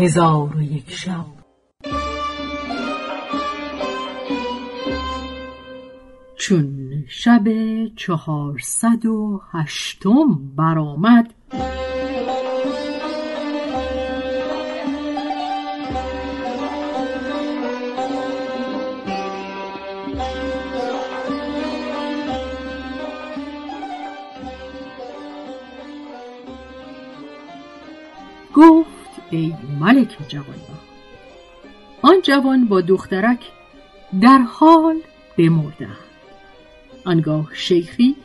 هزار و یک شب. چون شب چهارصد و هشتم برآمد ای ملک جوان. آن جوان با دخترک در حال بمردند آنگاه شیخی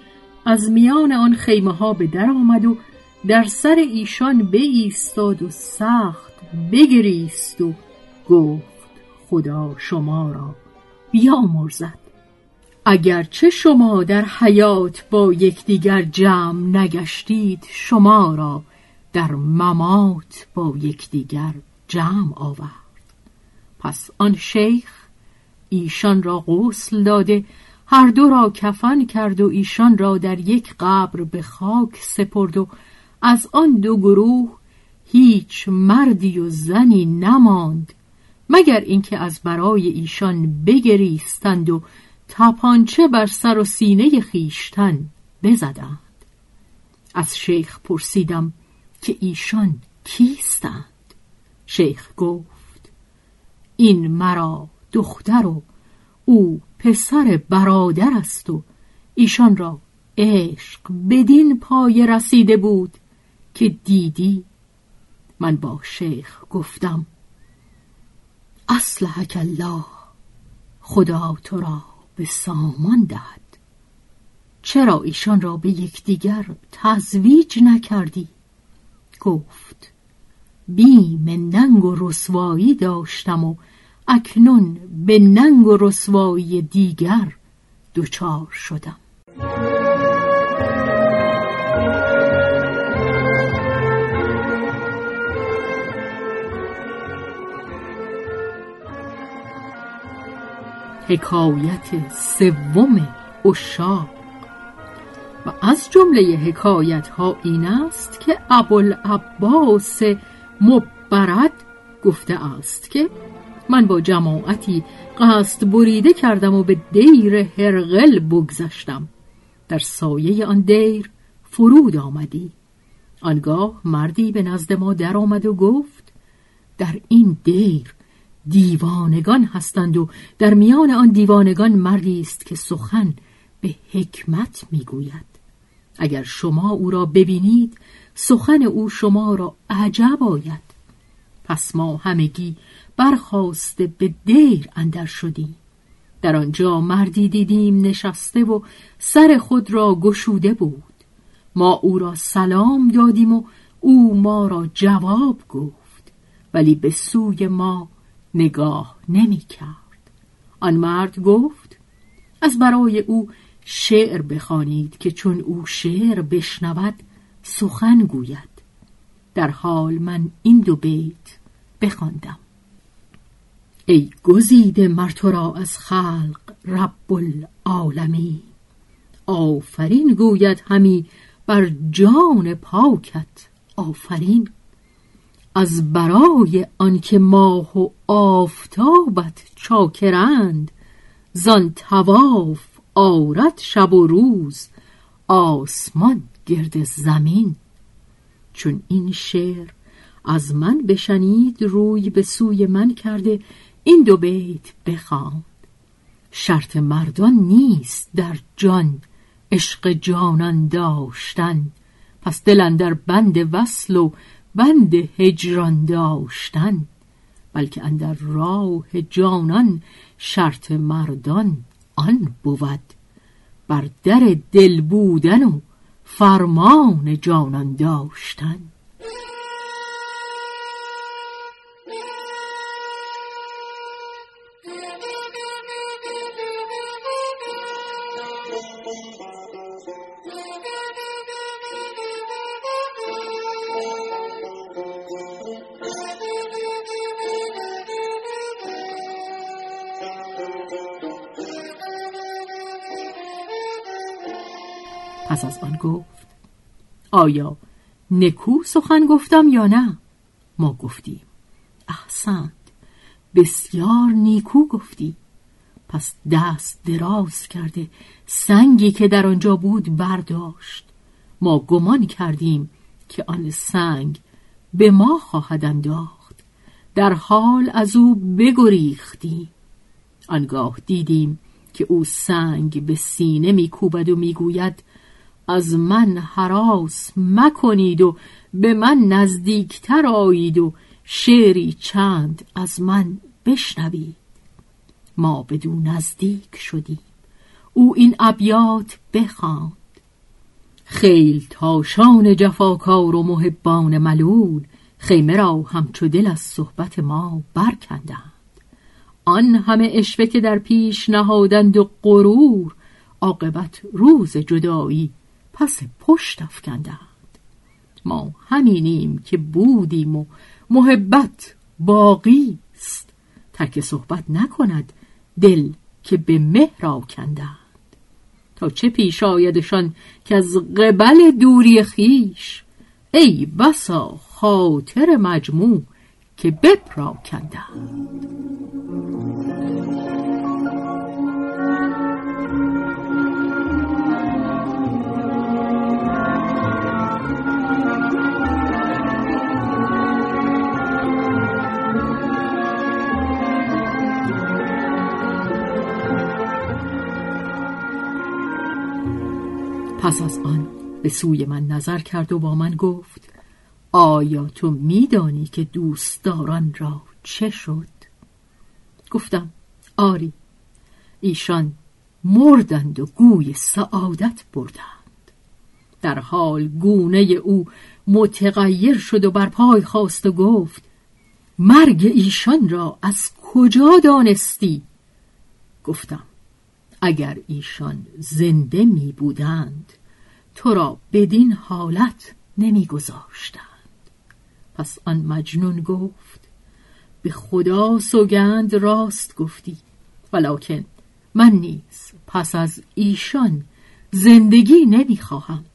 از میان آن خیمه ها به در آمد و در سر ایشان بایستاد و سخت بگریست و گفت خدا شما را بیامرزد. اگرچه شما در حیات با یکدیگر جمع نگشتید شما را در ممات با یکدیگر جمع آورد. پس آن شیخ ایشان را غسل داده هر دو را کفن کرد و ایشان را در یک قبر به خاک سپرد و از آن دو گروه هیچ مردی و زنی نماند مگر اینکه از برای ایشان بگریستند و تپانچه بر سر و سینه خیشتن بزدند. از شیخ پرسیدم که ایشان کیستند؟ شیخ گفت این مرا دختر و او پسر برادر است و ایشان را عشق بدین پای رسیده بود که دیدی؟ من با شیخ گفتم اصلحک الله خدا تو را به سامان دهد. چرا ایشان را به یکدیگر تزویج نکردی؟ گفت بیم ننگ و رسوایی داشتم و اکنون به ننگ و رسوایی دیگر دچار شدم. حکایت سوم اشاق و از جمله حکایت ها این است که ابوالعباس مبرد گفته است که من با جماعتی قصد بریده کردم و به دیر هرقل بگذشتم. در سایه آن دیر فرود آمدی. آنگاه مردی به نزد ما در آمد و گفت در این دیر دیوانگان هستند و در میان آن دیوانگان مردی است که سخن به حکمت می‌گوید. اگر شما او را ببینید سخن او شما را عجب آید. پس ما همگی برخواسته به دیر اندر شدیم. در آنجا مردی دیدیم نشسته و سر خود را گشوده بود. ما او را سلام دادیم و او ما را جواب گفت. ولی به سوی ما نگاه نمی کرد. آن مرد گفت از برای او شعر بخوانید که چون او شعر بشنود سخن گوید. در حال من این دو بیت بخواندم. ای گزیده مر را از خلق رب العالمی آفرین گوید همی بر جان پاکت آفرین. از برای آنکه ماه و آفتابت چاکرند زان تواف آرد شب و روز آسمان گرد زمین. چون این شعر از من بشنید روی به سوی من کرده این دو بیت بخواند. شرط مردان نیست در جان عشق جانان داشتن پس دل در بند وصل و بند هجران داشتن بلکه اندر راه جانان شرط مردان آن بود بر در دل بودن و فرمان جانان داشتن. پس از آن گفت آیا نکو سخن گفتم یا نه؟ ما گفتیم پسند بسیار نیکو گفتی. پس دست دراز کرده سنگی که در آنجا بود برداشت. ما گمان کردیم که آن سنگ به ما خواهد انداخت. در حال از او بگریختیم آنگاه دیدیم که او سنگ به سینه میکوبد و می‌گوید از من حراس مکنید و به من نزدیکتر آیید و شعری چند از من بشنوید. ما بدون نزدیک شدیم. او این ابیات بخواند. خیل تاشان جفاکار و محبان ملول خیمه را همچو دل از صحبت ما برکندند. آن همه اشوه که در پیش نهادند و غرور عاقبت روز جدایی پس پشت افکندند ما همینیم که بودیم و محبت باقی است. ترک صحبت نکند دل که به مهر کندند تا چه پیش آیدشان که از قبل دوری خیش ای بسا خاطر مجموع که بپراکندند پس از آن به سوی من نظر کرد و با من گفت آیا تو میدانی که دوستداران را چه شد؟ گفتم آری ایشان مردند و گوی سعادت بردند در حال گونه او متغیر شد و بر پای خواست و گفت مرگ ایشان را از کجا دانستی؟ گفتم اگر ایشان زنده می بودند تو را بدین حالت نمی گذاشتند پس آن مجنون گفت به خدا سوگند راست گفتی ولیکن من نیز پس از ایشان زندگی نمی خواهم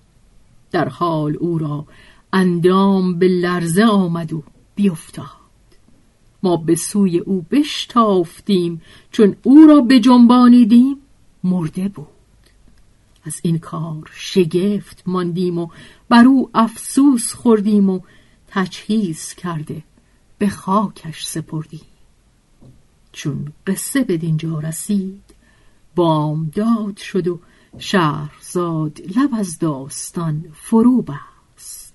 در حال او را اندام به لرزه آمد و بیفتاد. ما به سوی او بشتافتیم چون او را به جنبانیدیم. مرده بود. از این کار شگفت ماندیم و بر او افسوس خوردیم و تجهیز کرده به خاکش سپردیم. چون قصه به دینجا رسید بامداد شد و شهرزاد لب از داستان فرو بست.